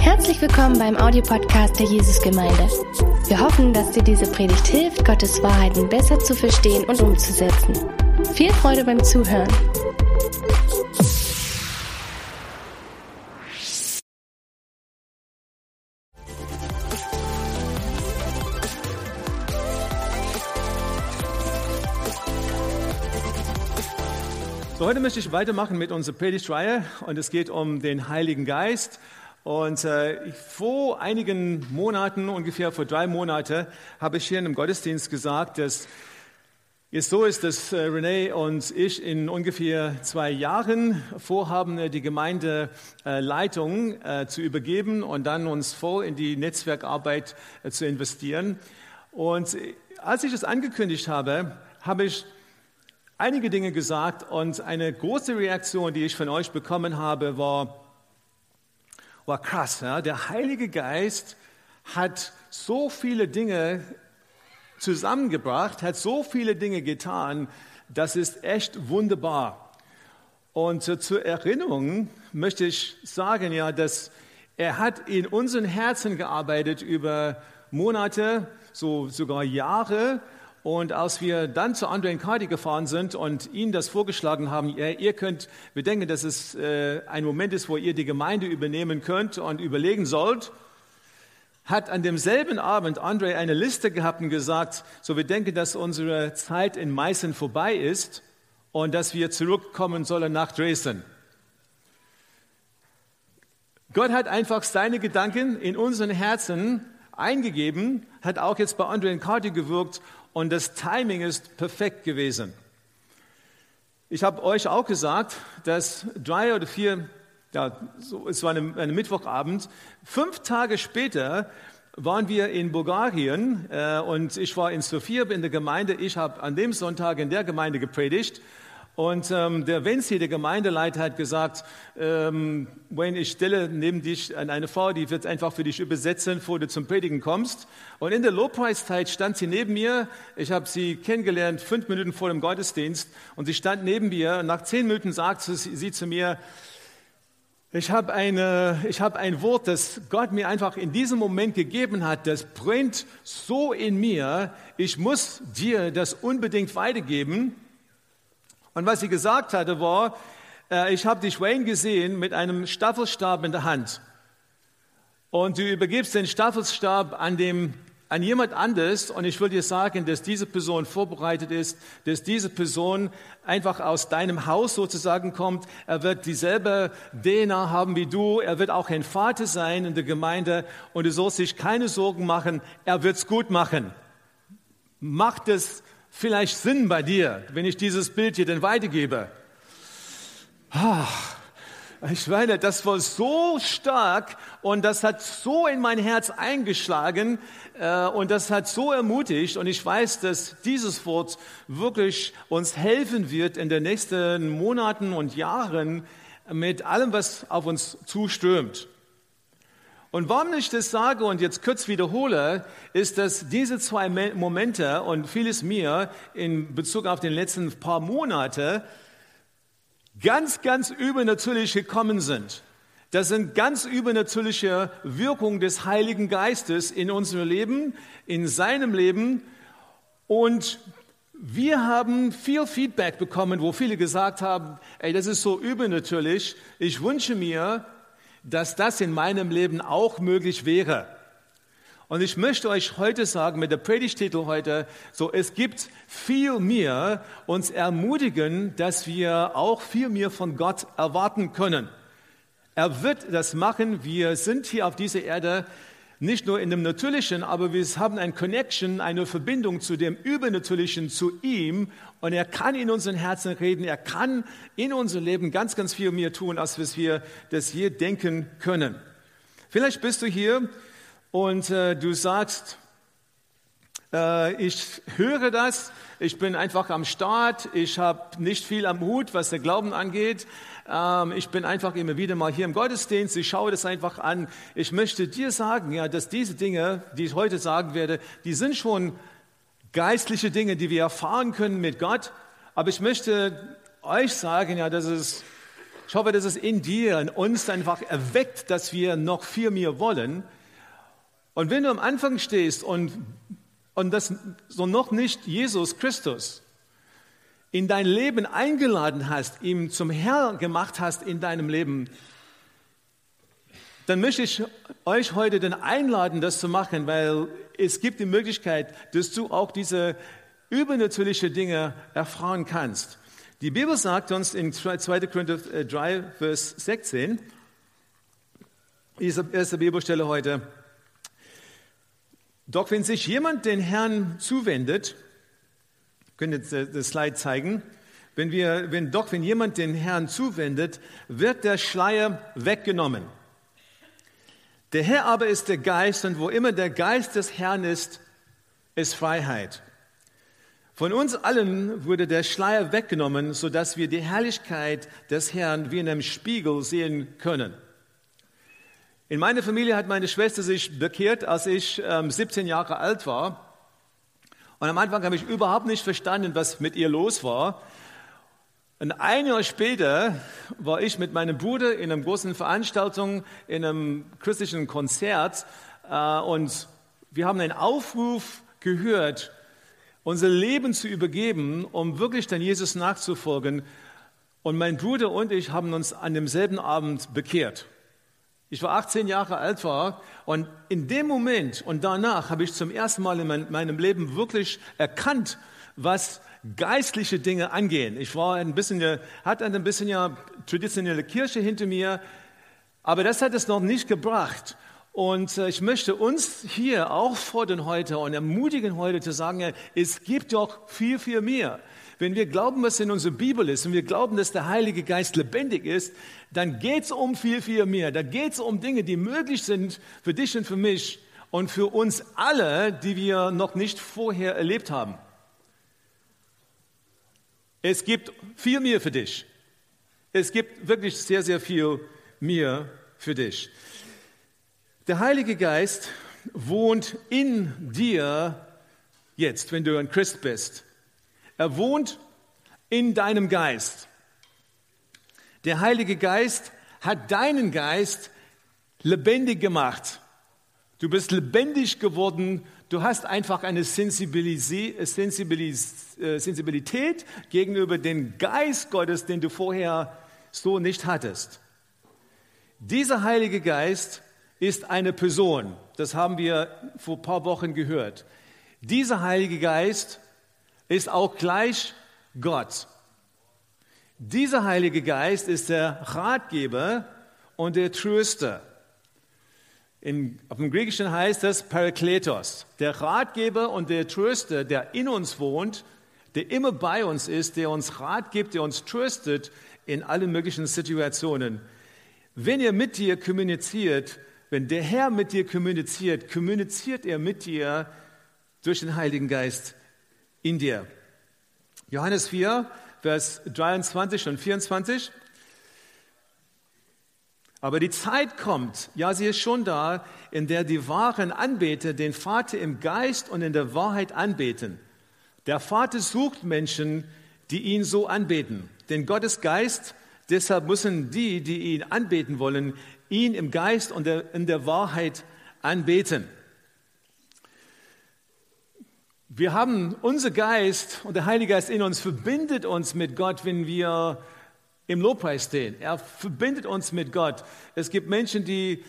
Herzlich willkommen beim Audiopodcast der Jesusgemeinde. Wir hoffen, dass dir diese Predigt hilft, Gottes Wahrheiten besser zu verstehen und umzusetzen. Viel Freude beim Zuhören. Heute möchte ich weitermachen mit unserer Predigtreihe und es geht um den Heiligen Geist. Und äh, vor einigen Monaten, ungefähr vor drei Monaten, habe ich hier in einem Gottesdienst gesagt, dass es so ist, dass äh, René und ich in ungefähr zwei Jahren vorhaben, äh, die Gemeindeleitung äh, zu übergeben und dann uns voll in die Netzwerkarbeit äh, zu investieren. Und äh, als ich das angekündigt habe, habe ich einige Dinge gesagt und eine große Reaktion, die ich von euch bekommen habe, war, war krass. Ja? Der Heilige Geist hat so viele Dinge zusammengebracht, hat so viele Dinge getan, das ist echt wunderbar. Und zur Erinnerung möchte ich sagen, ja, dass er hat in unseren Herzen gearbeitet über Monate, so sogar Jahre und als wir dann zu Andre Cardi gefahren sind und ihnen das vorgeschlagen haben, ihr, ihr könnt bedenken, dass es äh, ein Moment ist, wo ihr die Gemeinde übernehmen könnt und überlegen sollt, hat an demselben Abend Andre eine Liste gehabt und gesagt, so wir denken, dass unsere Zeit in Meißen vorbei ist und dass wir zurückkommen sollen nach Dresden. Gott hat einfach seine Gedanken in unseren Herzen eingegeben, hat auch jetzt bei Andre Cardi gewirkt und das Timing ist perfekt gewesen. Ich habe euch auch gesagt, dass drei oder vier, ja, so, es war eine Mittwochabend, fünf Tage später waren wir in Bulgarien äh, und ich war in Sofia in der Gemeinde. Ich habe an dem Sonntag in der Gemeinde gepredigt und ähm, der Venzi, der Gemeindeleiter, hat gesagt, ähm, Wayne, ich stelle neben dich eine Frau, die wird einfach für dich übersetzen, bevor du zum Predigen kommst. Und in der Lobpreiszeit stand sie neben mir. Ich habe sie kennengelernt fünf Minuten vor dem Gottesdienst und sie stand neben mir. Nach zehn Minuten sagte sie, sie zu mir, ich habe, eine, ich habe ein Wort, das Gott mir einfach in diesem Moment gegeben hat, das brennt so in mir, ich muss dir das unbedingt weitergeben. Und was sie gesagt hatte, war, äh, ich habe dich Wayne gesehen mit einem Staffelstab in der Hand. Und du übergibst den Staffelstab an, dem, an jemand anderes. Und ich will dir sagen, dass diese Person vorbereitet ist, dass diese Person einfach aus deinem Haus sozusagen kommt. Er wird dieselbe DNA haben wie du. Er wird auch ein Vater sein in der Gemeinde. Und du sollst dich keine Sorgen machen. Er wird's gut machen. Macht es vielleicht Sinn bei dir, wenn ich dieses Bild hier denn weitergebe? Ich meine, das war so stark und das hat so in mein Herz eingeschlagen äh, und das hat so ermutigt und ich weiß, dass dieses Wort wirklich uns helfen wird in den nächsten Monaten und Jahren mit allem, was auf uns zustürmt. Und warum ich das sage und jetzt kurz wiederhole, ist, dass diese zwei Momente und vieles mir in Bezug auf den letzten paar Monate ganz, ganz übernatürlich gekommen sind. Das sind ganz übernatürliche Wirkungen des Heiligen Geistes in unserem Leben, in seinem Leben. Und wir haben viel Feedback bekommen, wo viele gesagt haben, ey, das ist so übernatürlich. Ich wünsche mir, dass das in meinem Leben auch möglich wäre. Und ich möchte euch heute sagen, mit der Predigtitel heute, so, es gibt viel mehr uns ermutigen, dass wir auch viel mehr von Gott erwarten können. Er wird das machen. Wir sind hier auf dieser Erde nicht nur in dem Natürlichen, aber wir haben eine Connection, eine Verbindung zu dem Übernatürlichen, zu ihm. Und er kann in unseren Herzen reden. Er kann in unserem Leben ganz, ganz viel mehr tun, als wir das je denken können. Vielleicht bist du hier und äh, du sagst, äh, ich höre das, ich bin einfach am Start, ich habe nicht viel am Hut, was der Glauben angeht. Ähm, ich bin einfach immer wieder mal hier im Gottesdienst, ich schaue das einfach an. Ich möchte dir sagen, ja, dass diese Dinge, die ich heute sagen werde, die sind schon geistliche Dinge, die wir erfahren können mit Gott. Aber ich möchte euch sagen, ja, dass es Ich hoffe, dass es in dir, in uns einfach erweckt, dass wir noch viel mehr wollen. Und wenn du am Anfang stehst und, und das so noch nicht Jesus Christus in dein Leben eingeladen hast, ihm zum Herr gemacht hast in deinem Leben, dann möchte ich euch heute dann einladen, das zu machen, weil es gibt die Möglichkeit, dass du auch diese übernatürliche Dinge erfahren kannst. Die Bibel sagt uns in 2. Korinther 3, äh, Vers 16, diese erste Bibelstelle heute, doch wenn sich jemand den Herrn zuwendet, können jetzt das Slide zeigen, wenn wir, wenn doch wenn jemand den Herrn zuwendet, wird der Schleier weggenommen. Der Herr aber ist der Geist und wo immer der Geist des Herrn ist, ist Freiheit. Von uns allen wurde der Schleier weggenommen, sodass wir die Herrlichkeit des Herrn wie in einem Spiegel sehen können. In meiner Familie hat meine Schwester sich bekehrt, als ich ähm, 17 Jahre alt war. Und am Anfang habe ich überhaupt nicht verstanden, was mit ihr los war. Und ein Jahr später war ich mit meinem Bruder in einer großen Veranstaltung, in einem christlichen Konzert. Äh, und wir haben einen Aufruf gehört, unser Leben zu übergeben, um wirklich dann Jesus nachzufolgen. Und mein Bruder und ich haben uns an demselben Abend bekehrt. Ich war 18 Jahre alt war und in dem Moment und danach habe ich zum ersten Mal in meinem Leben wirklich erkannt, was geistliche Dinge angehen. Ich war ein bisschen, hatte ein bisschen ja traditionelle Kirche hinter mir, aber das hat es noch nicht gebracht. Und äh, ich möchte uns hier auch fordern heute und ermutigen heute zu sagen, es gibt doch viel, viel mehr. Wenn wir glauben, was in unserer Bibel ist und wir glauben, dass der Heilige Geist lebendig ist, dann geht es um viel, viel mehr. Da geht es um Dinge, die möglich sind für dich und für mich und für uns alle, die wir noch nicht vorher erlebt haben. Es gibt viel mehr für dich. Es gibt wirklich sehr, sehr viel mehr für dich. Der Heilige Geist wohnt in dir jetzt, wenn du ein Christ bist. Er wohnt in deinem Geist. Der Heilige Geist hat deinen Geist lebendig gemacht. Du bist lebendig geworden. Du hast einfach eine Sensibilität gegenüber dem Geist Gottes, den du vorher so nicht hattest. Dieser Heilige Geist ist eine Person. Das haben wir vor ein paar Wochen gehört. Dieser Heilige Geist ist auch gleich Gott. Dieser Heilige Geist ist der Ratgeber und der Tröster. In, auf dem Griechischen heißt das Parakletos, der Ratgeber und der Tröster, der in uns wohnt, der immer bei uns ist, der uns Rat gibt, der uns tröstet in allen möglichen Situationen. Wenn er mit dir kommuniziert, wenn der Herr mit dir kommuniziert, kommuniziert er mit dir durch den Heiligen Geist in dir. Johannes 4, Vers 23 und 24. Aber die Zeit kommt, ja, sie ist schon da, in der die wahren Anbeter den Vater im Geist und in der Wahrheit anbeten. Der Vater sucht Menschen, die ihn so anbeten. Denn Gottes Geist, deshalb müssen die, die ihn anbeten wollen, ihn im Geist und in der Wahrheit anbeten. Wir haben unser Geist und der Heilige Geist in uns verbindet uns mit Gott, wenn wir im Lobpreis stehen. Er verbindet uns mit Gott. Es gibt Menschen, die,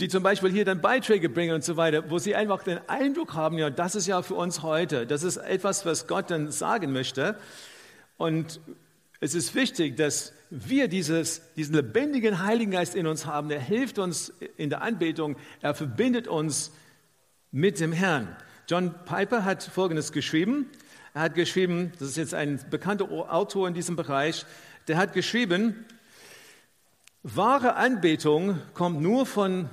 die zum Beispiel hier dann Beiträge bringen und so weiter, wo sie einfach den Eindruck haben, ja, das ist ja für uns heute. Das ist etwas, was Gott dann sagen möchte. Und es ist wichtig, dass wir dieses, diesen lebendigen Heiligen Geist in uns haben. Der hilft uns in der Anbetung. Er verbindet uns mit dem Herrn. John Piper hat Folgendes geschrieben. Er hat geschrieben, das ist jetzt ein bekannter Autor in diesem Bereich, der hat geschrieben, wahre Anbetung kommt nur von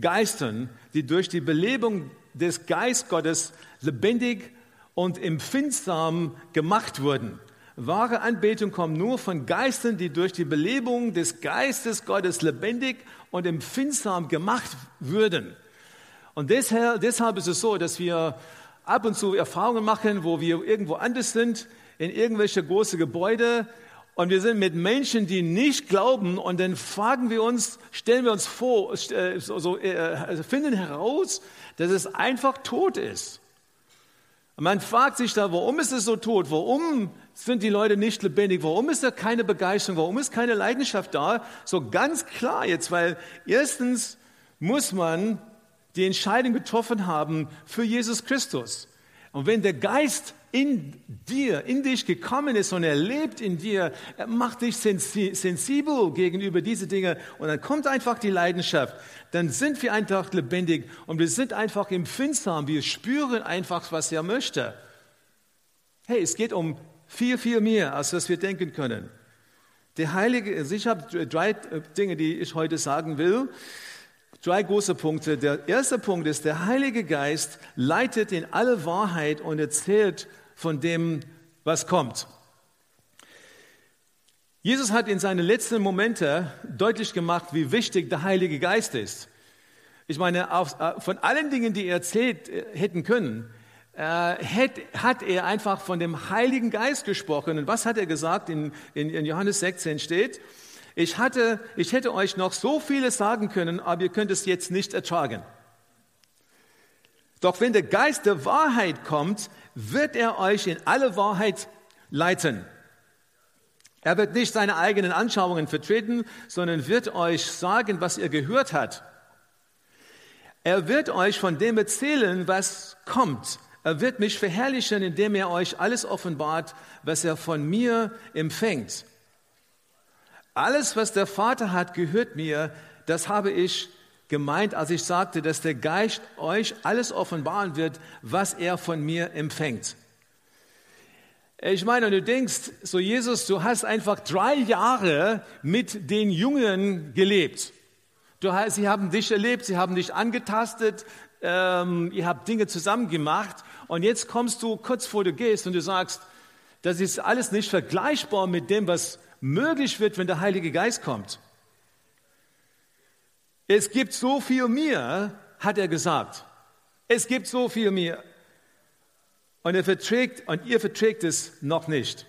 Geistern, die durch die Belebung des Geist Gottes lebendig und empfindsam gemacht wurden. Wahre Anbetung kommt nur von Geistern, die durch die Belebung des Geistes Gottes lebendig und empfindsam gemacht würden. Und deshalb, deshalb ist es so, dass wir ab und zu Erfahrungen machen, wo wir irgendwo anders sind, in irgendwelche große Gebäude Und wir sind mit Menschen, die nicht glauben, und dann fragen wir uns, stellen wir uns vor, äh, so, äh, also finden heraus, dass es einfach tot ist. Und man fragt sich da, warum ist es so tot? Warum sind die Leute nicht lebendig? Warum ist da keine Begeisterung? Warum ist keine Leidenschaft da? So ganz klar jetzt, weil erstens muss man die Entscheidung getroffen haben für Jesus Christus. Und wenn der Geist in dir, in dich gekommen ist und er lebt in dir, er macht dich sensibel gegenüber diese Dinge und dann kommt einfach die Leidenschaft. Dann sind wir einfach lebendig und wir sind einfach empfindsam. Wir spüren einfach, was er möchte. Hey, es geht um viel, viel mehr, als was wir denken können. Der Heilige, also ich habe drei Dinge, die ich heute sagen will. Drei große Punkte. Der erste Punkt ist, der Heilige Geist leitet in alle Wahrheit und erzählt von dem, was kommt. Jesus hat in seinen letzten Momenten deutlich gemacht, wie wichtig der Heilige Geist ist. Ich meine, äh, von allen Dingen, die er erzählt äh, hätten können, äh, hat er einfach von dem Heiligen Geist gesprochen. Und was hat er gesagt? In Johannes 16 steht, ich, hatte, ich hätte euch noch so vieles sagen können, aber ihr könnt es jetzt nicht ertragen. Doch wenn der Geist der Wahrheit kommt, wird er euch in alle Wahrheit leiten. Er wird nicht seine eigenen Anschauungen vertreten, sondern wird euch sagen, was er gehört hat. Er wird euch von dem erzählen, was kommt. Er wird mich verherrlichen, indem er euch alles offenbart, was er von mir empfängt. Alles, was der Vater hat, gehört mir. Das habe ich gemeint, als ich sagte, dass der Geist euch alles offenbaren wird, was er von mir empfängt. Ich meine, du denkst, so Jesus, du hast einfach drei Jahre mit den Jungen gelebt. Du, sie haben dich erlebt, sie haben dich angetastet, ähm, ihr habt Dinge zusammen gemacht und jetzt kommst du kurz vor du gehst und du sagst, das ist alles nicht vergleichbar mit dem, was möglich wird, wenn der Heilige Geist kommt. Es gibt so viel mehr, hat er gesagt. Es gibt so viel mehr. Und er verträgt, und ihr verträgt es noch nicht.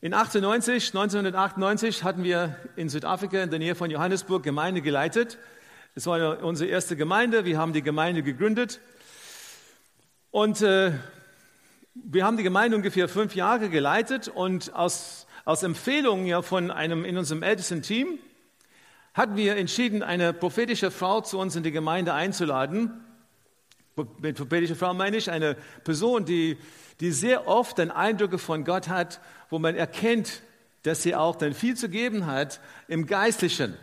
In 98, 1998 hatten wir in Südafrika in der Nähe von Johannesburg Gemeinde geleitet. Es war unsere erste Gemeinde. Wir haben die Gemeinde gegründet. Und äh, wir haben die Gemeinde ungefähr fünf Jahre geleitet und aus aus Empfehlungen ja von einem in unserem ältesten Team hatten wir entschieden, eine prophetische Frau zu uns in die Gemeinde einzuladen. Mit prophetischer Frau meine ich eine Person, die, die sehr oft dann Eindrücke von Gott hat, wo man erkennt, dass sie auch dann viel zu geben hat im Geistlichen.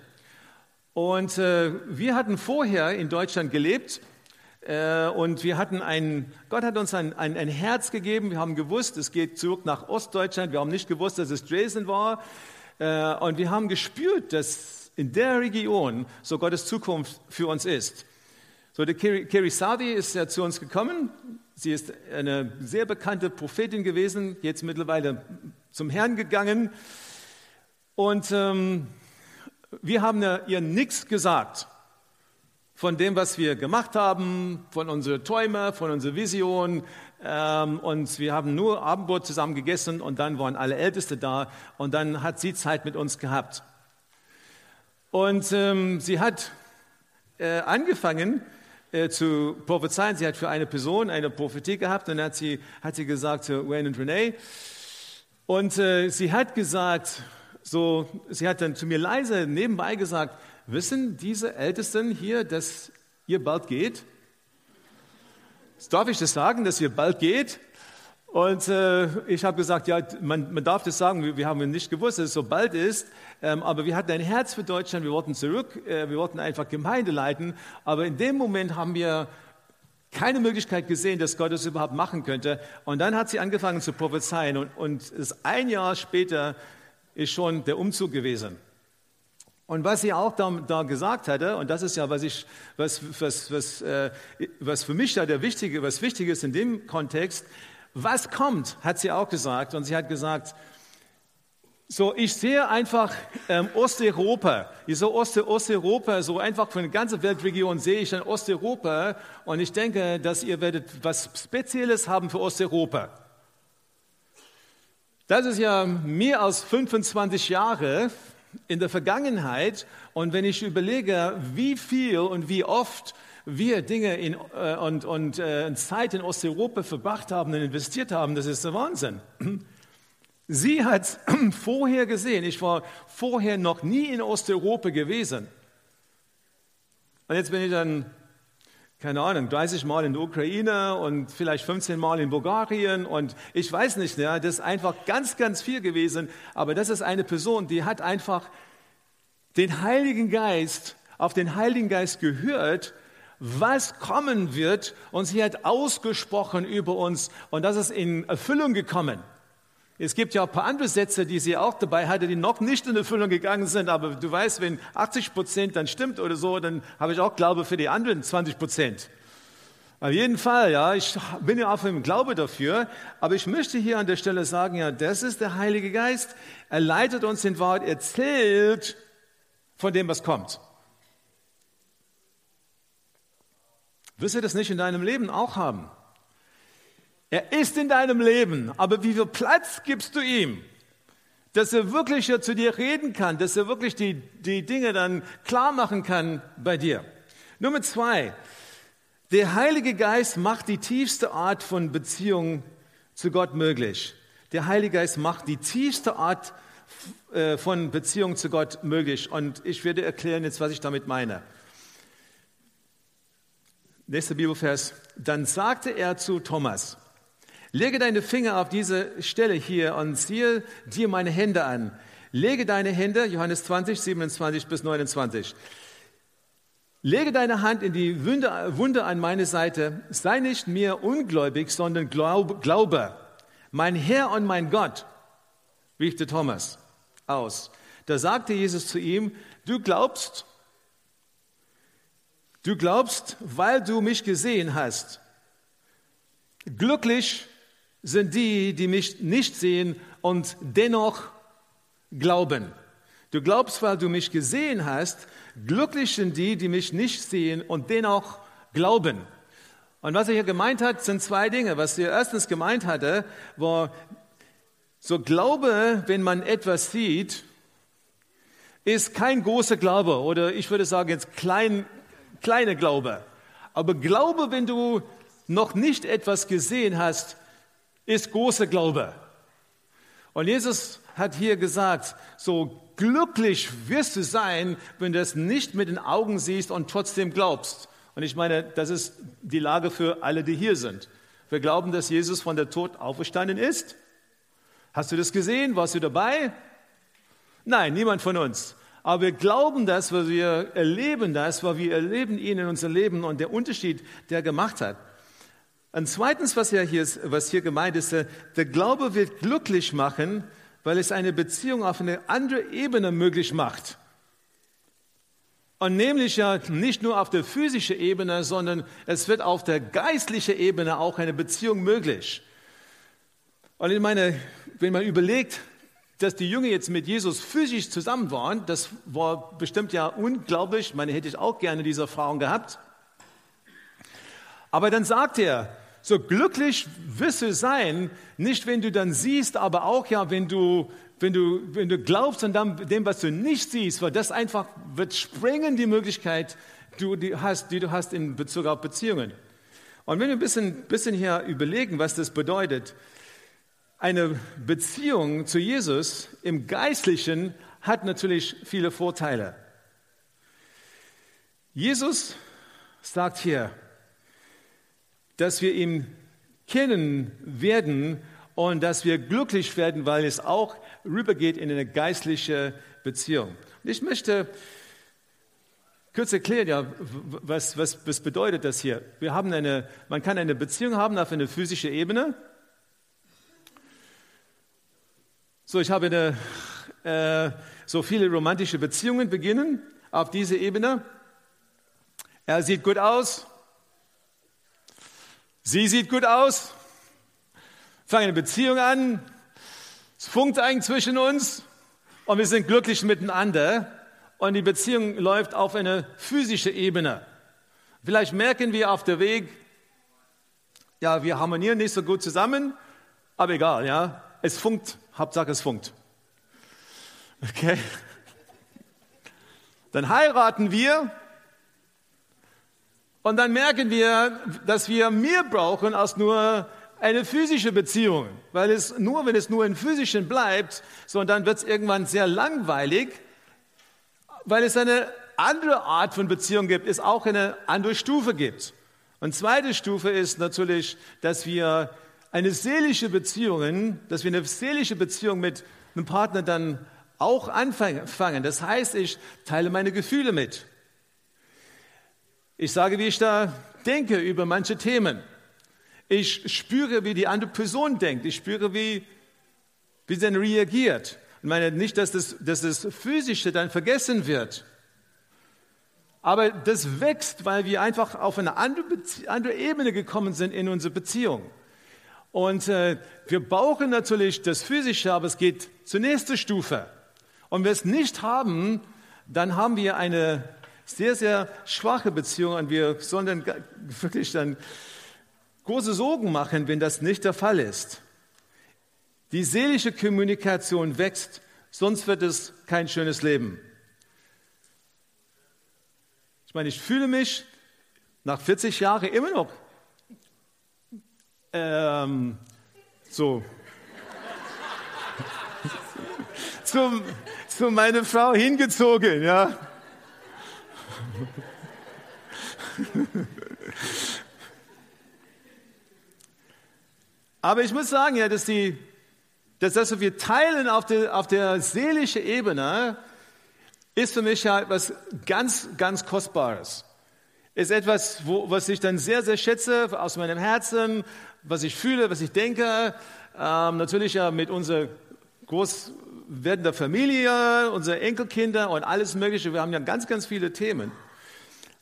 Und äh, wir hatten vorher in Deutschland gelebt äh, und wir hatten ein, Gott hat uns ein, ein, ein, Herz gegeben. Wir haben gewusst, es geht zurück nach Ostdeutschland. Wir haben nicht gewusst, dass es Dresden war. Äh, und wir haben gespürt, dass in der Region so Gottes Zukunft für uns ist. So, die Kerry Savi ist ja zu uns gekommen. Sie ist eine sehr bekannte Prophetin gewesen, jetzt mittlerweile zum Herrn gegangen. Und ähm, wir haben ihr nichts gesagt von dem, was wir gemacht haben, von unseren Träumen, von unserer Vision. Ähm, und wir haben nur Abendbrot zusammen gegessen und dann waren alle Älteste da und dann hat sie Zeit mit uns gehabt. Und ähm, sie hat äh, angefangen äh, zu prophezeien. Sie hat für eine Person eine Prophetie gehabt und dann hat sie, hat sie gesagt zu Wayne und Renee. Und äh, sie hat gesagt, so, sie hat dann zu mir leise nebenbei gesagt, wissen diese Ältesten hier, dass ihr bald geht? Darf ich das sagen, dass ihr bald geht? Und äh, ich habe gesagt, ja, man, man, darf das sagen, wir, wir, haben nicht gewusst, dass es so bald ist, ähm, aber wir hatten ein Herz für Deutschland, wir wollten zurück, äh, wir wollten einfach Gemeinde leiten, aber in dem Moment haben wir keine Möglichkeit gesehen, dass Gott es überhaupt machen könnte. Und dann hat sie angefangen zu prophezeien und, und es ein Jahr später ist schon der Umzug gewesen. Und was sie auch da, da, gesagt hatte, und das ist ja, was, ich, was, was, was, äh, was für mich da der wichtige, was wichtig ist in dem Kontext, was kommt, hat sie auch gesagt. Und sie hat gesagt, so, ich sehe einfach ähm, Osteuropa, so Ost Osteuropa, so einfach von der ganzen Weltregion sehe ich dann Osteuropa und ich denke, dass ihr werdet was Spezielles haben für Osteuropa. Das ist ja mehr als 25 Jahre in der Vergangenheit. Und wenn ich überlege, wie viel und wie oft wir Dinge in, äh, und, und äh, Zeit in Osteuropa verbracht haben und investiert haben, das ist der Wahnsinn. Sie hat vorher gesehen, ich war vorher noch nie in Osteuropa gewesen. Und jetzt bin ich dann keine Ahnung, 30 Mal in der Ukraine und vielleicht 15 Mal in Bulgarien und ich weiß nicht, ja, das ist einfach ganz, ganz viel gewesen. Aber das ist eine Person, die hat einfach den Heiligen Geist, auf den Heiligen Geist gehört, was kommen wird und sie hat ausgesprochen über uns und das ist in Erfüllung gekommen. Es gibt ja ein paar andere Sätze, die sie auch dabei hatte, die noch nicht in Erfüllung gegangen sind. Aber du weißt, wenn 80 Prozent dann stimmt oder so, dann habe ich auch Glaube für die anderen 20 Prozent. Auf jeden Fall, ja, ich bin ja auf dem Glaube dafür. Aber ich möchte hier an der Stelle sagen, ja, das ist der Heilige Geist. Er leitet uns in Wahrheit, erzählt von dem, was kommt. Wirst du das nicht in deinem Leben auch haben? Er ist in deinem Leben, aber wie viel Platz gibst du ihm? Dass er wirklich zu dir reden kann, dass er wirklich die, die Dinge dann klar machen kann bei dir. Nummer zwei, der Heilige Geist macht die tiefste Art von Beziehung zu Gott möglich. Der Heilige Geist macht die tiefste Art äh, von Beziehung zu Gott möglich. Und ich werde erklären jetzt, was ich damit meine. Nächster Bibelvers. Dann sagte er zu Thomas, Lege deine Finger auf diese Stelle hier und ziehe dir meine Hände an. Lege deine Hände, Johannes 20, 27 bis 29. Lege deine Hand in die Wunde, Wunde an meine Seite. Sei nicht mehr ungläubig, sondern glaub, glaube. Mein Herr und mein Gott, rief Thomas aus. Da sagte Jesus zu ihm, du glaubst, du glaubst, weil du mich gesehen hast. Glücklich sind die, die mich nicht sehen und dennoch glauben. Du glaubst, weil du mich gesehen hast, glücklich sind die, die mich nicht sehen und dennoch glauben. Und was er hier gemeint hat, sind zwei Dinge. Was er erstens gemeint hatte, war, so Glaube, wenn man etwas sieht, ist kein großer Glaube oder ich würde sagen jetzt klein, kleine Glaube. Aber Glaube, wenn du noch nicht etwas gesehen hast, ist großer Glaube. Und Jesus hat hier gesagt, so glücklich wirst du sein, wenn du es nicht mit den Augen siehst und trotzdem glaubst. Und ich meine, das ist die Lage für alle, die hier sind. Wir glauben, dass Jesus von der Tod auferstanden ist. Hast du das gesehen? Warst du dabei? Nein, niemand von uns. Aber wir glauben das, weil wir erleben das, weil wir erleben ihn in unserem Leben und der Unterschied, der er gemacht hat. Und zweitens, was hier, ist, was hier gemeint ist, der Glaube wird glücklich machen, weil es eine Beziehung auf eine andere Ebene möglich macht. Und nämlich ja nicht nur auf der physischen Ebene, sondern es wird auf der geistlichen Ebene auch eine Beziehung möglich. Und ich meine, wenn man überlegt, dass die Jünger jetzt mit Jesus physisch zusammen waren, das war bestimmt ja unglaublich. Ich meine, hätte ich auch gerne diese Erfahrung gehabt. Aber dann sagt er, so glücklich wirst du sein, nicht wenn du dann siehst, aber auch ja, wenn du, wenn du, wenn du glaubst an dem, was du nicht siehst, weil das einfach wird sprengen die Möglichkeit, du, die, hast, die du hast in Bezug auf Beziehungen. Und wenn wir ein bisschen, bisschen hier überlegen, was das bedeutet, eine Beziehung zu Jesus im Geistlichen hat natürlich viele Vorteile. Jesus sagt hier, dass wir ihn kennen werden und dass wir glücklich werden, weil es auch rübergeht in eine geistliche Beziehung. Ich möchte kurz erklären, ja, was, was, was bedeutet das hier? Wir haben eine, man kann eine Beziehung haben auf einer physischen Ebene. So, ich habe eine, äh, so viele romantische Beziehungen beginnen auf dieser Ebene. Er sieht gut aus, Sie sieht gut aus, fangen eine Beziehung an, es funkt eigentlich zwischen uns und wir sind glücklich miteinander und die Beziehung läuft auf eine physische Ebene. Vielleicht merken wir auf der Weg, ja, wir harmonieren nicht so gut zusammen, aber egal, ja. Es funkt, Hauptsache es funkt. Okay? Dann heiraten wir und dann merken wir, dass wir mehr brauchen als nur eine physische Beziehung. Weil es nur, wenn es nur im Physischen bleibt, so und dann wird es irgendwann sehr langweilig, weil es eine andere Art von Beziehung gibt, es auch eine andere Stufe gibt. Und zweite Stufe ist natürlich, dass wir eine seelische Beziehung, dass wir eine seelische Beziehung mit einem Partner dann auch anfangen. Das heißt, ich teile meine Gefühle mit. Ich sage, wie ich da denke über manche Themen. Ich spüre, wie die andere Person denkt. Ich spüre, wie, wie sie dann reagiert. Ich meine nicht, dass das, dass das Physische dann vergessen wird. Aber das wächst, weil wir einfach auf eine andere, andere Ebene gekommen sind in unsere Beziehung. Und äh, wir brauchen natürlich das Physische, aber es geht zur nächsten Stufe. Und wenn wir es nicht haben, dann haben wir eine sehr, sehr schwache Beziehung und wir sollen dann wirklich dann große Sorgen machen, wenn das nicht der Fall ist. Die seelische Kommunikation wächst, sonst wird es kein schönes Leben. Ich meine, ich fühle mich nach 40 Jahren immer noch ähm, so zu, zu meiner Frau hingezogen, ja. Aber ich muss sagen, ja, dass, die, dass das, was wir teilen auf der, auf der seelischen Ebene, ist für mich ja etwas ganz, ganz Kostbares. Ist etwas, wo, was ich dann sehr, sehr schätze aus meinem Herzen, was ich fühle, was ich denke. Ähm, natürlich ja mit unserer groß werdenden Familie, unsere Enkelkinder und alles Mögliche. Wir haben ja ganz, ganz viele Themen.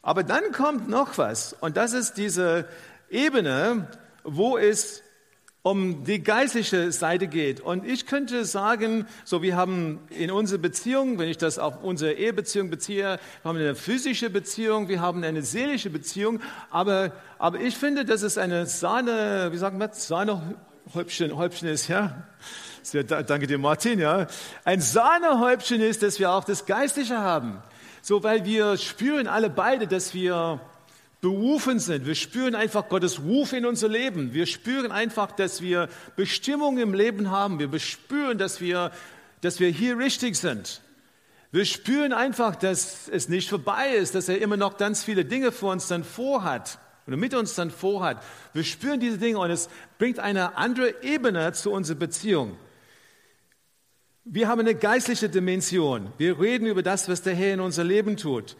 Aber dann kommt noch was und das ist diese Ebene, wo es um die geistliche Seite geht. Und ich könnte sagen, so wir haben in unserer Beziehung, wenn ich das auf unsere Ehebeziehung beziehe, wir haben eine physische Beziehung, wir haben eine seelische Beziehung, aber, aber ich finde, dass es eine Sahne, wie sagen wir, Sahnehäubchen Häubchen ist, ja. Sehr, danke dir, Martin, ja. Ein Sahnehäubchen ist, dass wir auch das Geistliche haben. So, weil wir spüren alle beide, dass wir berufen sind. Wir spüren einfach Gottes Ruf in unser Leben. Wir spüren einfach, dass wir Bestimmung im Leben haben. Wir spüren, dass wir, dass wir hier richtig sind. Wir spüren einfach, dass es nicht vorbei ist, dass er immer noch ganz viele Dinge vor uns dann vorhat oder mit uns dann vorhat. Wir spüren diese Dinge und es bringt eine andere Ebene zu unserer Beziehung. Wir haben eine geistliche Dimension. Wir reden über das, was der Herr in unser Leben tut.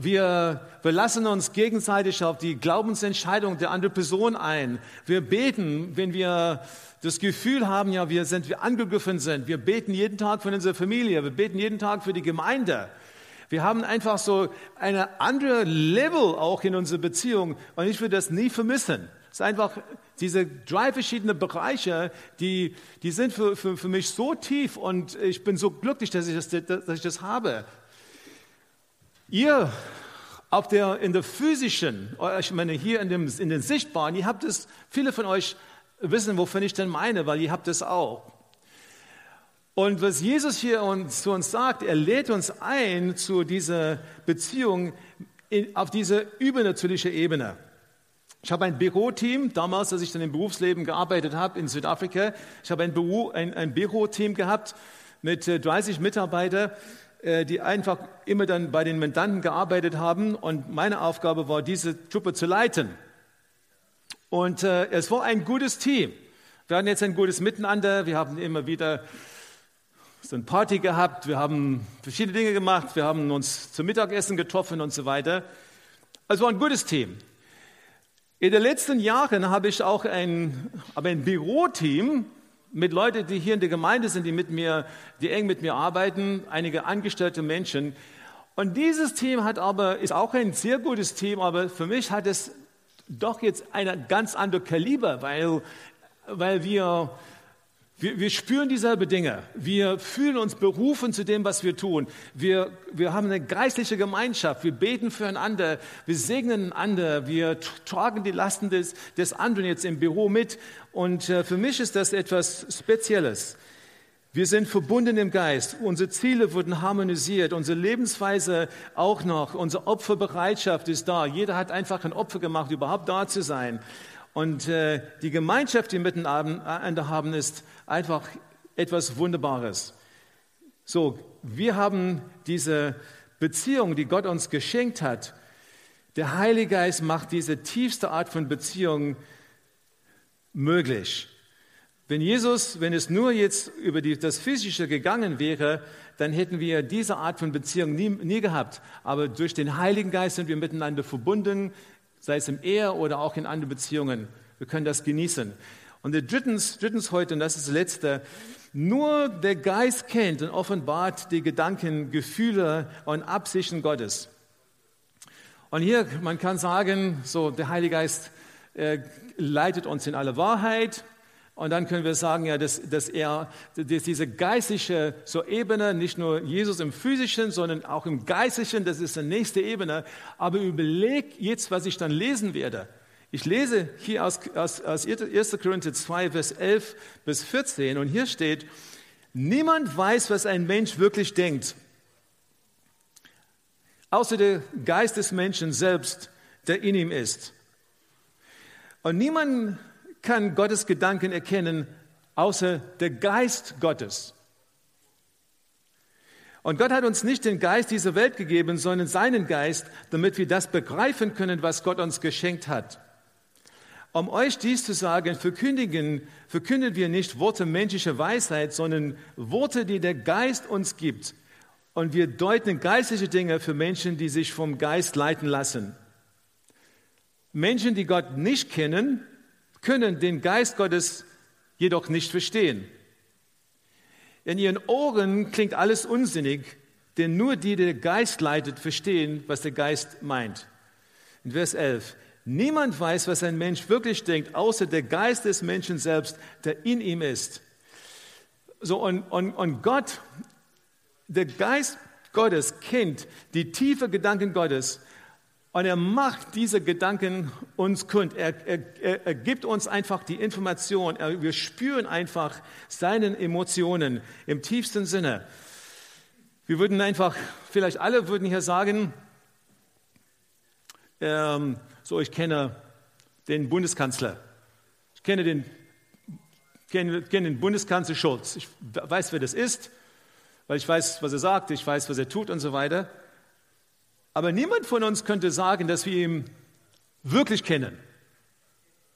Wir, wir lassen uns gegenseitig auf die Glaubensentscheidung der anderen Person ein. Wir beten, wenn wir das Gefühl haben, ja, wir sind, wir angegriffen sind. Wir beten jeden Tag für unsere Familie. Wir beten jeden Tag für die Gemeinde. Wir haben einfach so eine andere Level auch in unserer Beziehung und ich würde das nie vermissen. Es ist einfach diese drei verschiedenen Bereiche, die, die sind für, für, für mich so tief und ich bin so glücklich, dass ich das, dass ich das habe. Ihr auf der, in der physischen, ich meine hier in, dem, in den Sichtbaren, ihr habt es, viele von euch wissen, wovon ich denn meine, weil ihr habt es auch. Und was Jesus hier uns, zu uns sagt, er lädt uns ein zu dieser Beziehung in, auf diese übernatürliche Ebene. Ich habe ein Büroteam, damals, als ich dann im Berufsleben gearbeitet habe in Südafrika, ich habe ein, Büro, ein, ein Büroteam gehabt mit 30 äh, Mitarbeitern die einfach immer dann bei den Mandanten gearbeitet haben und meine Aufgabe war, diese Truppe zu leiten. Und äh, es war ein gutes Team. Wir hatten jetzt ein gutes Miteinander, wir haben immer wieder so eine Party gehabt, wir haben verschiedene Dinge gemacht, wir haben uns zum Mittagessen getroffen und so weiter. Also war ein gutes Team. In den letzten Jahren habe ich auch ein, aber ein Büroteam mit Leuten, die hier in der Gemeinde sind, die mit mir, die eng mit mir arbeiten, einige angestellte Menschen. Und dieses Team hat aber, ist auch ein sehr gutes Team, aber für mich hat es doch jetzt ein ganz anderes Kaliber, weil, weil wir Wir, wir spüren dieselbe Dinge. Wir fühlen uns berufen zu dem, was wir tun. Wir, wir haben eine geistliche Gemeinschaft. Wir beten füreinander. Wir segnen einander. Wir tragen die Lasten des, des anderen jetzt im Büro mit. Und äh, für mich ist das etwas Spezielles. Wir sind verbunden im Geist. Unsere Ziele wurden harmonisiert. Unsere Lebensweise auch noch. Unsere Opferbereitschaft ist da. Jeder hat einfach ein Opfer gemacht, überhaupt da zu sein. Und äh, die Gemeinschaft, die wir miteinander haben, ist einfach etwas Wunderbares. So, wir haben diese Beziehung, die Gott uns geschenkt hat. Der Heilige Geist macht diese tiefste Art von Beziehung möglich. Wenn Jesus, wenn es nur jetzt über die, das Physische gegangen wäre, dann hätten wir diese Art von Beziehung nie, nie gehabt. Aber durch den Heiligen Geist sind wir miteinander verbunden, sei es im Ehe oder auch in anderen Beziehungen. Wir können das genießen. Und drittens, drittens heute, und das ist das Letzte, nur der Geist kennt und offenbart die Gedanken, Gefühle und Absichten Gottes. Und hier, man kann sagen, so der Heilige Geist äh, leitet uns in alle Wahrheit. Und dann können wir sagen, ja, dass, dass er, dass diese geistliche so Ebene, nicht nur Jesus im physischen, sondern auch im geistlichen, das ist die nächste Ebene. Aber überleg jetzt, was ich dann lesen werde. Ich lese hier aus, aus, aus 1. Korinther 2, Vers 11 bis 14 und hier steht, niemand weiß, was ein Mensch wirklich denkt, außer der Geist des Menschen selbst, der in ihm ist. Und niemand kann Gottes Gedanken erkennen, außer der Geist Gottes. Und Gott hat uns nicht den Geist dieser Welt gegeben, sondern seinen Geist, damit wir das begreifen können, was Gott uns geschenkt hat. Um euch dies zu sagen, verkündigen, verkünden wir nicht Worte menschlicher Weisheit, sondern Worte, die der Geist uns gibt. Und wir deuten geistliche Dinge für Menschen, die sich vom Geist leiten lassen. Menschen, die Gott nicht kennen, können den Geist Gottes jedoch nicht verstehen. In ihren Ohren klingt alles unsinnig, denn nur die, die der Geist leitet, verstehen, was der Geist meint. In Vers 11. Niemand weiß, was ein Mensch wirklich denkt, außer der Geist des Menschen selbst, der in ihm ist. So, und, und, und Gott, der Geist Gottes kennt die tiefe Gedanken Gottes und er macht diese Gedanken uns kund. Er, er, er gibt uns einfach die Information. Er, wir spüren einfach seine Emotionen im tiefsten Sinne. Wir würden einfach, vielleicht alle würden hier sagen, ähm, so, ich kenne den Bundeskanzler. Ich kenne den, kenne, kenne den Bundeskanzler Schulz. Ich weiß, wer das ist, weil ich weiß, was er sagt, ich weiß, was er tut und so weiter. Aber niemand von uns könnte sagen, dass wir ihn wirklich kennen.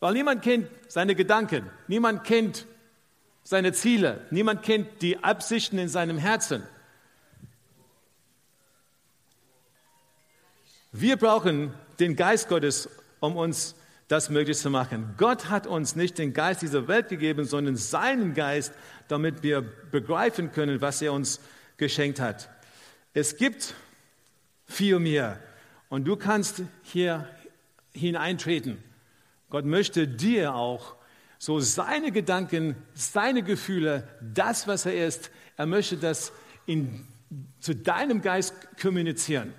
Weil niemand kennt seine Gedanken, niemand kennt seine Ziele, niemand kennt die Absichten in seinem Herzen. Wir brauchen den Geist Gottes, um uns das möglich zu machen. Gott hat uns nicht den Geist dieser Welt gegeben, sondern seinen Geist, damit wir begreifen können, was er uns geschenkt hat. Es gibt viel mehr und du kannst hier hineintreten. Gott möchte dir auch so seine Gedanken, seine Gefühle, das, was er ist, er möchte das in, zu deinem Geist kommunizieren.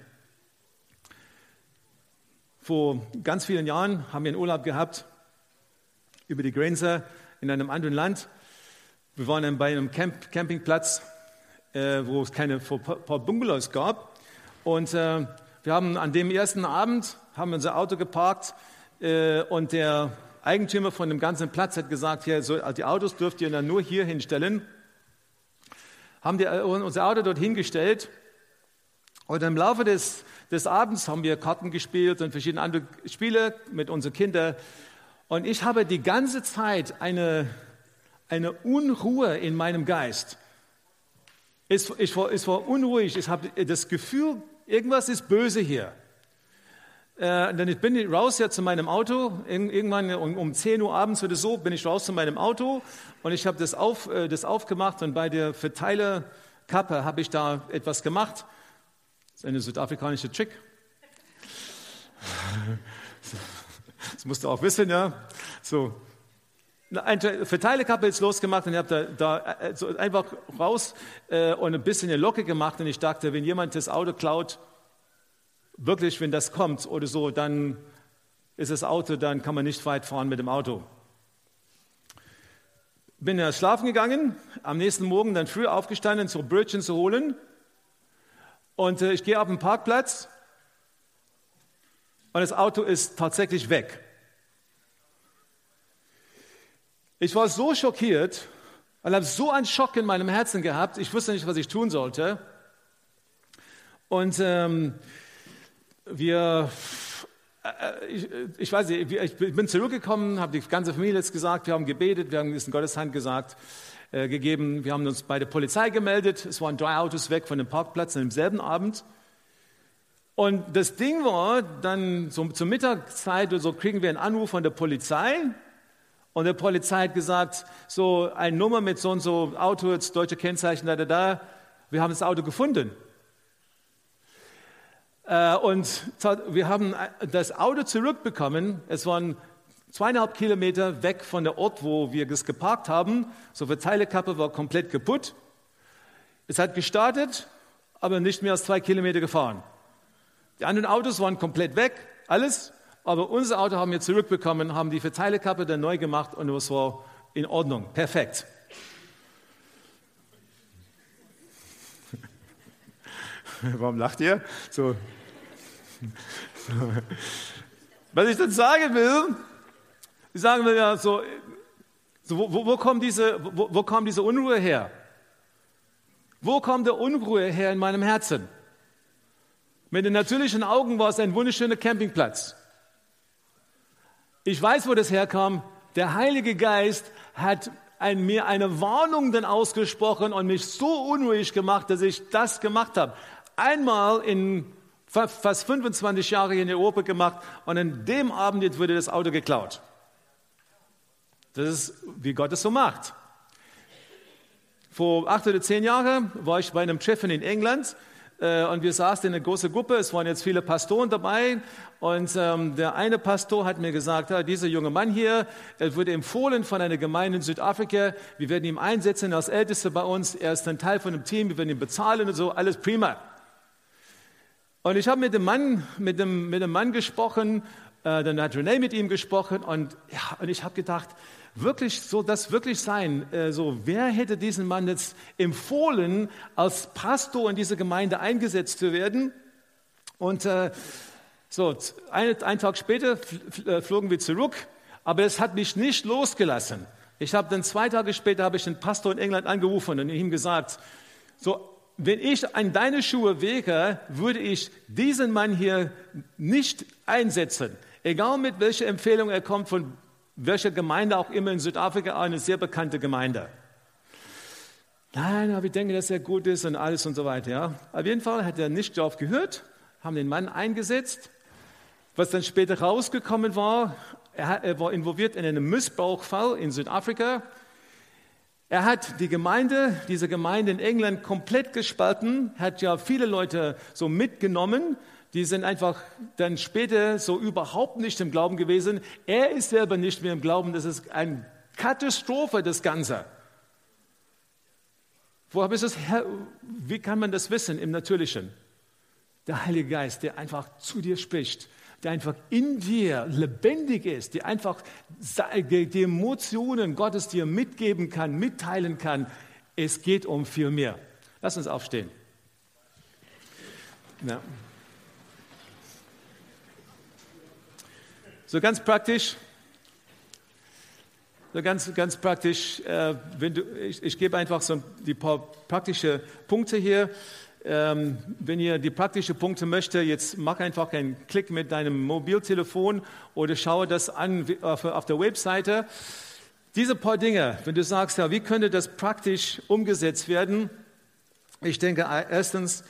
Vor ganz vielen Jahren haben wir einen Urlaub gehabt über die Grenze in einem anderen Land. Wir waren dann bei einem Camp Campingplatz, äh, wo es keine paar Bungalows gab. Und äh, wir haben an dem ersten Abend haben unser Auto geparkt äh, und der Eigentümer von dem ganzen Platz hat gesagt, hier, so, die Autos dürft ihr dann nur hier hinstellen. Haben die, äh, unser Auto dort hingestellt und im Laufe des des Abends haben wir Karten gespielt und verschiedene andere Spiele mit unseren Kindern. Und ich habe die ganze Zeit eine, eine Unruhe in meinem Geist. Ich, ich, war, ich war unruhig. Ich habe das Gefühl, irgendwas ist böse hier. Äh, bin ich raus ja zu meinem Auto. Irgendwann um, um 10 Uhr abends oder so bin ich raus zu meinem Auto und ich habe das, auf, äh, das aufgemacht und bei der Verteilerkappe habe ich da etwas gemacht ist eine südafrikanische Trick. Das musst du auch wissen, ja. So. Eine Verteilekappe jetzt losgemacht und ich habe da, da äh, so einfach raus äh, und ein bisschen eine Locke gemacht und ich dachte, wenn jemand das Auto klaut, wirklich, wenn das kommt oder so, dann ist das Auto, dann kann man nicht weit fahren mit dem Auto. Bin ja schlafen gegangen, am nächsten Morgen dann früh aufgestanden, so Brötchen zu holen und äh, ich gehe auf den Parkplatz und das Auto ist tatsächlich weg. Ich war so schockiert und habe so einen Schock in meinem Herzen gehabt, ich wusste nicht, was ich tun sollte. Und ähm, wir, äh, ich, ich, weiß nicht, ich bin zurückgekommen, habe die ganze Familie jetzt gesagt, wir haben gebetet, wir haben es in Gottes Hand gesagt, äh, gegeben, wir haben uns bei der Polizei gemeldet, es waren drei Autos weg von dem Parkplatz am selben Abend. Und das Ding war, dann so zur Mittagszeit oder so kriegen wir einen Anruf von der Polizei. Und der Polizei hat gesagt, so eine Nummer mit so und so Auto, jetzt deutsche Kennzeichen, da, da, da. Wir haben das Auto gefunden. Äh, und wir haben das Auto zurückbekommen. Es waren zweieinhalb Kilometer weg von der Ort, wo wir es geparkt haben. So Verteilekappe war komplett kaputt. Es hat gestartet, aber nicht mehr als zwei Kilometer gefahren. Die anderen Autos waren komplett weg, alles. Aber unser Auto haben wir zurückbekommen, haben die Verteilekappe dann neu gemacht und es war in Ordnung, perfekt. Warum lacht ihr? So. Was ich dann sagen will, ich sagen will ja so, so wo, wo, kommt diese, wo, wo kommt diese Unruhe her? Wo kommt der Unruhe her in meinem Herzen? Mit den natürlichen Augen war es ein wunderschöner Campingplatz. Ich weiß, wo das herkam. Der Heilige Geist hat ein, mir eine Warnung dann ausgesprochen und mich so unruhig gemacht, dass ich das gemacht habe. Einmal in fast 25 Jahren in Europa gemacht und an dem Abend jetzt wurde das Auto geklaut. Das ist, wie Gott es so macht. Vor acht oder zehn Jahren war ich bei einem Treffen in England und wir saßen in einer großen Gruppe, es waren jetzt viele Pastoren dabei. Und ähm, der eine Pastor hat mir gesagt, ja, dieser junge Mann hier, er wurde empfohlen von einer Gemeinde in Südafrika, wir werden ihn einsetzen als Ältester bei uns, er ist ein Teil von dem Team, wir werden ihn bezahlen und so, alles prima. Und ich habe mit dem Mann, mit dem, mit dem Mann gesprochen, äh, dann hat René mit ihm gesprochen. Und, ja, und ich habe gedacht, wirklich so das wirklich sein? Äh, so, wer hätte diesen Mann jetzt empfohlen, als Pastor in diese Gemeinde eingesetzt zu werden? Und äh, so, ein, einen Tag später äh, flogen wir zurück, aber es hat mich nicht losgelassen. Ich habe dann zwei Tage später habe ich den Pastor in England angerufen und ihm gesagt, so, wenn ich an deine Schuhe wäre, würde ich diesen Mann hier nicht einsetzen. Egal mit welcher Empfehlung er kommt, von welcher Gemeinde auch immer in Südafrika, eine sehr bekannte Gemeinde. Nein, aber ich denke, dass er gut ist und alles und so weiter. Ja. Auf jeden Fall hat er nicht darauf gehört, haben den Mann eingesetzt. Was dann später rausgekommen war, er, er war involviert in einen Missbrauchfall in Südafrika. Er hat die Gemeinde, diese Gemeinde in England komplett gespalten, hat ja viele Leute so mitgenommen, die sind einfach dann später so überhaupt nicht im Glauben gewesen. Er ist selber nicht mehr im Glauben. Das ist eine Katastrophe, das Ganze. Woher ist es? Wie kann man das wissen im Natürlichen? Der Heilige Geist, der einfach zu dir spricht, der einfach in dir lebendig ist, der einfach die Emotionen Gottes dir mitgeben kann, mitteilen kann. Es geht um viel mehr. Lass uns aufstehen. Ja. So ganz praktisch, so ganz, ganz praktisch, äh, wenn du, ich, ich gebe einfach so die paar praktische Punkte hier. Ähm, wenn ihr die praktischen Punkte möchtet, jetzt mach einfach einen Klick mit deinem Mobiltelefon oder schaue das an auf, auf der Webseite. Diese paar Dinge, wenn du sagst, ja, wie könnte das praktisch umgesetzt werden? Ich denke, erstens,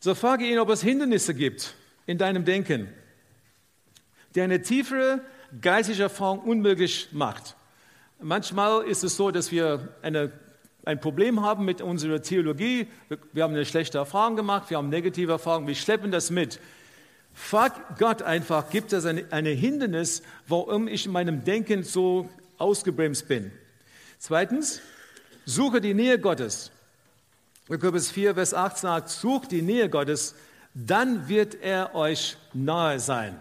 so frage ihn, ob es Hindernisse gibt in deinem Denken der eine tiefere geistige Erfahrung unmöglich macht. Manchmal ist es so, dass wir eine, ein Problem haben mit unserer Theologie. Wir haben eine schlechte Erfahrung gemacht, wir haben negative Erfahrungen, wir schleppen das mit. Frag Gott einfach, gibt es eine, eine Hindernis, warum ich in meinem Denken so ausgebremst bin. Zweitens, suche die Nähe Gottes. Jakobus 4, Vers 8 sagt, sucht die Nähe Gottes, dann wird er euch nahe sein.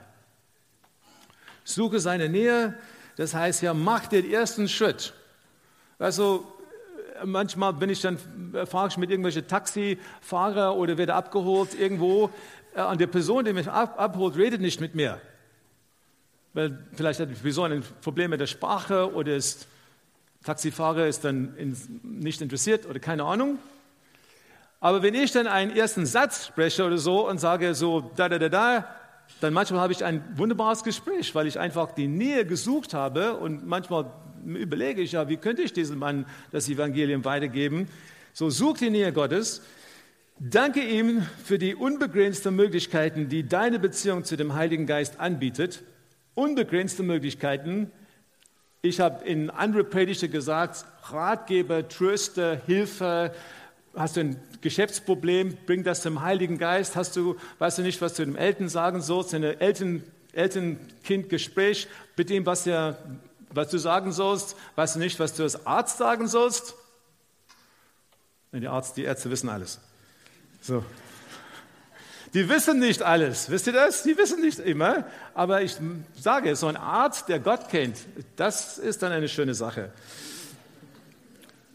Suche seine Nähe, das heißt ja, mach den ersten Schritt. Also manchmal bin ich dann, fahre ich mit irgendwelchen Taxifahrer oder werde abgeholt irgendwo. Äh, die Person, die mich ab, abholt, redet nicht mit mir. Weil vielleicht hat die Person ein Problem mit der Sprache oder ist Taxifahrer ist dann in, nicht interessiert oder keine Ahnung. Aber wenn ich dann einen ersten Satz spreche oder so und sage so da da da da, dann manchmal habe ich ein wunderbares Gespräch, weil ich einfach die Nähe gesucht habe und manchmal überlege ich ja, wie könnte ich diesem Mann das Evangelium weitergeben? So such die Nähe Gottes. Danke ihm für die unbegrenzten Möglichkeiten, die deine Beziehung zu dem Heiligen Geist anbietet. Unbegrenzte Möglichkeiten. Ich habe in andere Predigten gesagt, Ratgeber, Tröster, Hilfe, Hast du ein Geschäftsproblem, bring das zum Heiligen Geist. Hast du, weißt du nicht, was du dem Eltern sagen sollst, ein Eltern, Eltern-Kind-Gespräch mit dem, was, ja, was du sagen sollst, weißt du nicht, was du als Arzt sagen sollst? Die, Arzt, die Ärzte wissen alles. So. Die wissen nicht alles, wisst ihr das? Die wissen nicht immer, aber ich sage, so ein Arzt, der Gott kennt, das ist dann eine schöne Sache.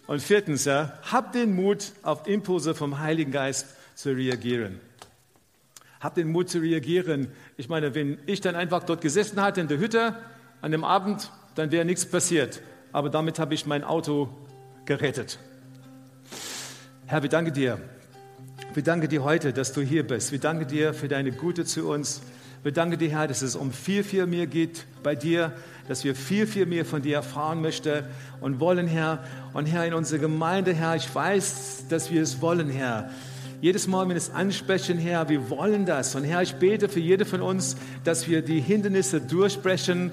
Und viertens, ja, hab den Mut, auf Impulse vom Heiligen Geist zu reagieren. Hab den Mut zu reagieren. Ich meine, wenn ich dann einfach dort gesessen hatte in der Hütte an dem Abend, dann wäre nichts passiert. Aber damit habe ich mein Auto gerettet. Herr, wir danken dir. Wir danken dir heute, dass du hier bist. Wir danken dir für deine Gute zu uns. Wir danken dir, Herr, dass es um viel, viel mehr geht bei dir, dass wir viel, viel mehr von dir erfahren möchten und wollen, Herr. Und Herr, in unserer Gemeinde, Herr, ich weiß, dass wir es wollen, Herr. Jedes Mal, wenn wir es ansprechen, Herr, wir wollen das. Und Herr, ich bete für jede von uns, dass wir die Hindernisse durchbrechen.